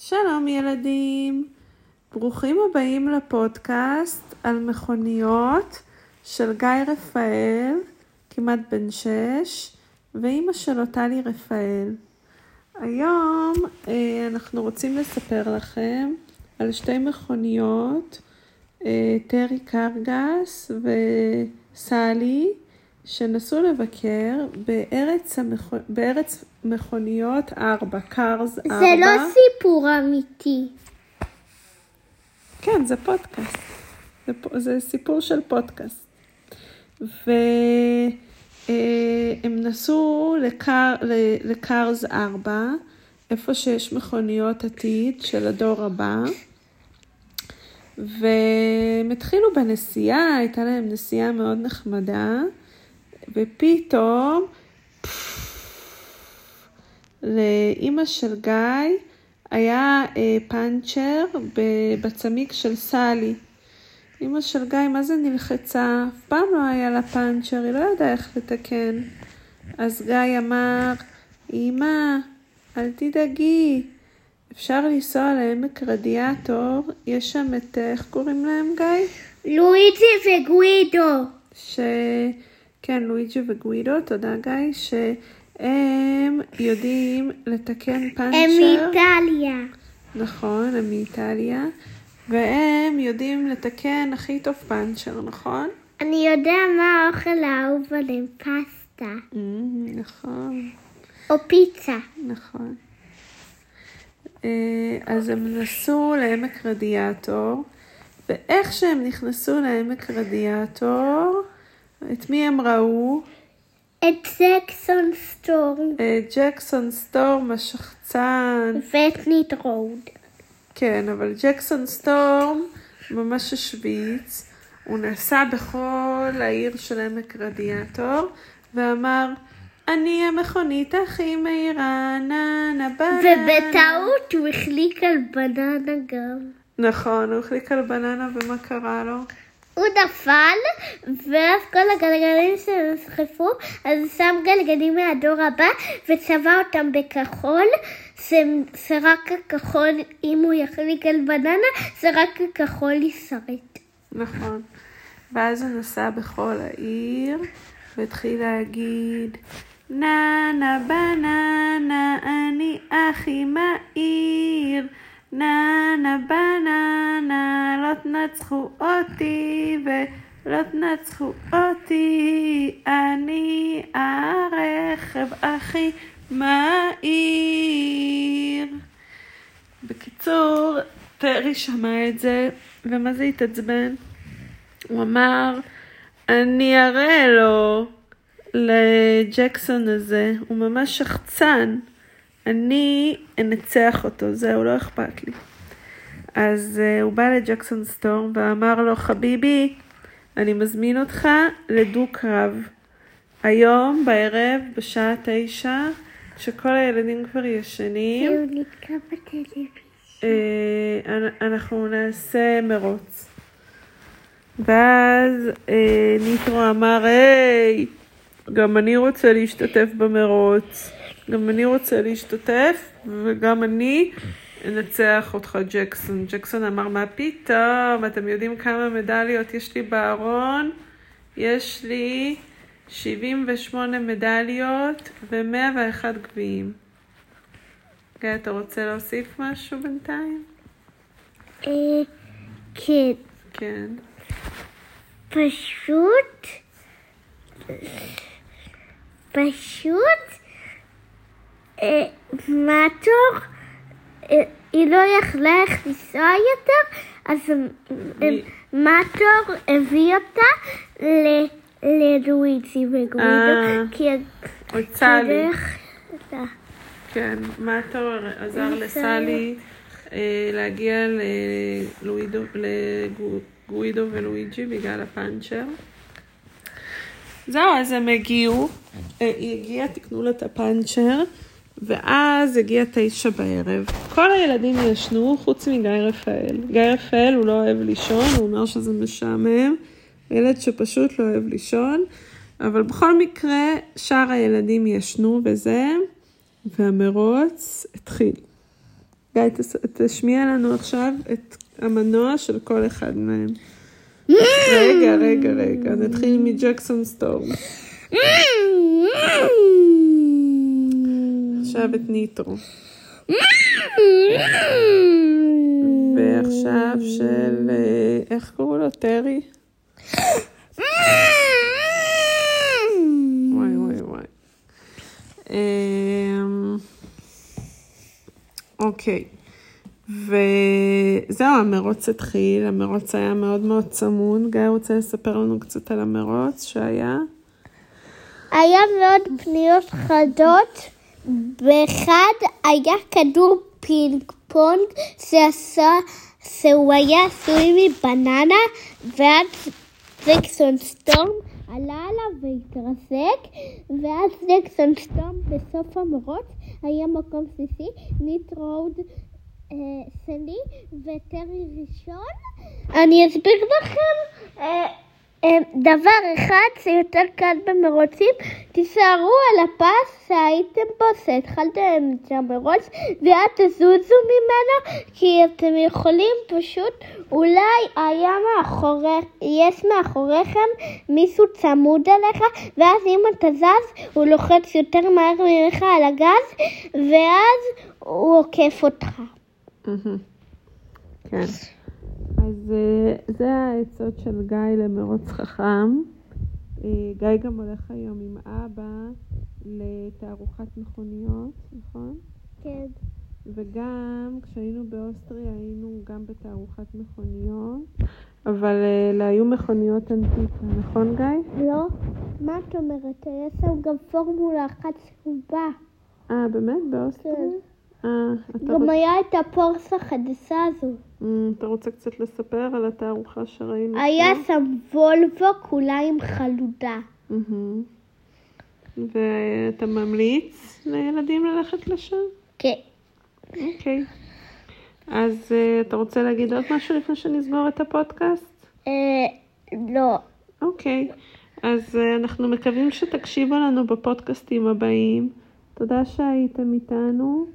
שלום ילדים, ברוכים הבאים לפודקאסט על מכוניות של גיא רפאל, כמעט בן שש, ואימא שלו טלי רפאל. היום אה, אנחנו רוצים לספר לכם על שתי מכוניות, אה, טרי קרגס וסלי, שנסעו לבקר בארץ, המכ... בארץ מכוניות 4, Cars 4. זה לא סיפור אמיתי. כן, זה פודקאסט. זה, זה סיפור של פודקאסט. והם אה, נסעו לקר, לקארס 4, איפה שיש מכוניות עתיד של הדור הבא. והם התחילו בנסיעה, הייתה להם נסיעה מאוד נחמדה. ופתאום לאימא של גיא היה אה, פאנצ'ר בצמיג של סלי. אימא של גיא, מה זה נלחצה? אף פעם לא היה לה פאנצ'ר, היא לא ידעה איך לתקן. אז גיא אמר, אמא, אל תדאגי, אפשר לנסוע לעמק רדיאטור, יש שם את, איך קוראים להם גיא? לואיג'י וגווידו. ש... כן, לואיג'י וגווידו, תודה גיא, שהם יודעים לתקן פאנצ'ר. הם מאיטליה. נכון, הם מאיטליה, והם יודעים לתקן הכי טוב פאנצ'ר, נכון? אני יודע מה האוכל האהוב עליהם, פסטה. Mm, נכון. או פיצה. נכון. אה, אז הם נסעו לעמק רדיאטור, ואיך שהם נכנסו לעמק רדיאטור, את מי הם ראו? את ג'קסון סטורם. את ג'קסון סטורם, השחצן. ואת ניט רוד. כן, אבל ג'קסון סטורם ממש השוויץ. הוא נסע בכל העיר של עמק רדיאטור, ואמר, אני המכונית הכי מהירה, נה נה בננה. ובטעות הוא החליק על בננה גם. נכון, הוא החליק על בננה, ומה קרה לו? הוא נפל, ואז כל הגלגלים שלו נסחפו, אז הוא שם גלגלים מהדור הבא, וצבע אותם בכחול, זה רק הכחול, אם הוא יחליק על בננה, זה רק הכחול ישרט. נכון. ואז הוא נסע בכל העיר, והתחיל להגיד, ננה בננה, אני הכי מהיר. ננה בננה, לא תנצחו אותי ולא תנצחו אותי, אני הרכב הכי מהיר. בקיצור, טרי שמע את זה, ומה זה התעצבן? הוא אמר, אני אראה לו לג'קסון הזה, הוא ממש שחצן. אני אנצח אותו, זהו, לא אכפת לי. אז uh, הוא בא לג'קסון סטורם ואמר לו, חביבי, אני מזמין אותך לדו-קרב. היום בערב, בשעה תשע, כשכל הילדים כבר ישנים, uh, אנחנו נעשה מרוץ. ואז uh, ניטרו אמר, היי, גם אני רוצה להשתתף במרוץ. גם אני רוצה להשתתף, וגם אני אנצח אותך, ג'קסון. ג'קסון אמר, מה פתאום? אתם יודעים כמה מדליות יש לי בארון? יש לי 78 מדליות ו-101 גביעים. גיא, אתה רוצה להוסיף משהו בינתיים? אה, כן. כן. פשוט, פשוט, מטור, היא לא יכלה איך לנסוע יותר, אז מטור הביא אותה ללואיג'י וגוידו, כי לי. כן, מטור עזר לסלי להגיע לגוידו ולואיג'י בגלל הפאנצ'ר. זהו, אז הם הגיעו, היא הגיעה, תקנו לה את הפאנצ'ר. ואז הגיע תשע בערב. כל הילדים ישנו חוץ מגיא רפאל. גיא רפאל הוא לא אוהב לישון, הוא אומר שזה משעמם. ילד שפשוט לא אוהב לישון, אבל בכל מקרה שאר הילדים ישנו וזה, והמרוץ התחיל. גיא, תס- תשמיע לנו עכשיו את המנוע של כל אחד מהם. רגע, רגע, רגע, נתחיל מג'קסון סטורם. עכשיו את ניטרו. ועכשיו של, אה, איך קראו לו? טרי? וואי וואי וואי. אמ, אוקיי. וזהו, המרוץ התחיל, המרוץ היה מאוד מאוד צמוד. גיא רוצה לספר לנו קצת על המרוץ שהיה? היה מאוד פניות חדות. באחד היה כדור פינג פונג שעשה, שהוא היה עשוי מבננה, ואז ג'קסון סטורם עלה עליו והתרסק, ואז ג'קסון סטורם בסוף המרוץ היה מקום שלישי, ניט רוד אה, שני וטרי ראשון. אני אסביר לכם אה, דבר אחד שיותר קל במרוצים, תישארו על הפס שהייתם בו, שהתחלתם את המרוץ, ואל תזוזו ממנו, כי אתם יכולים פשוט, אולי היה מאחורי, יש מאחוריכם מישהו צמוד אליך, ואז אם אתה זז, הוא לוחץ יותר מהר ממך על הגז, ואז הוא עוקף אותך. כן. אז אה, זה העצות של גיא למרוץ חכם. אה, גיא גם הולך היום עם אבא לתערוכת מכוניות, נכון? כן. וגם כשהיינו באוסטריה היינו גם בתערוכת מכוניות, אבל אלה היו מכוניות אנטיקה, נכון גיא? לא? מה את אומרת? היה שם גם פורמולה אחת צהובה. אה, באמת? באוסטריה? כן. אה, אתה, גם. היה את הפורס החדשה הזו. אמ, אתה רוצה קצת לספר על התערוכה שראינו? היה שם? וולבו כולה עם חלודה. ואתה ממליץ לילדים ללכת לשם? כן. אוקיי. אז אה, אתה רוצה להגיד עוד משהו לפני שנסגור את הפודקאסט? אה, לא. אוקיי. אז אה, אנחנו מקווים שתקשיבו לנו בפודקאסטים הבאים. תודה שהייתם איתנו.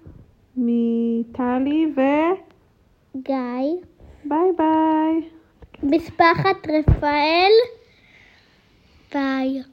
מטלי גיא. וביי ביי. משפחת רפאל. ביי.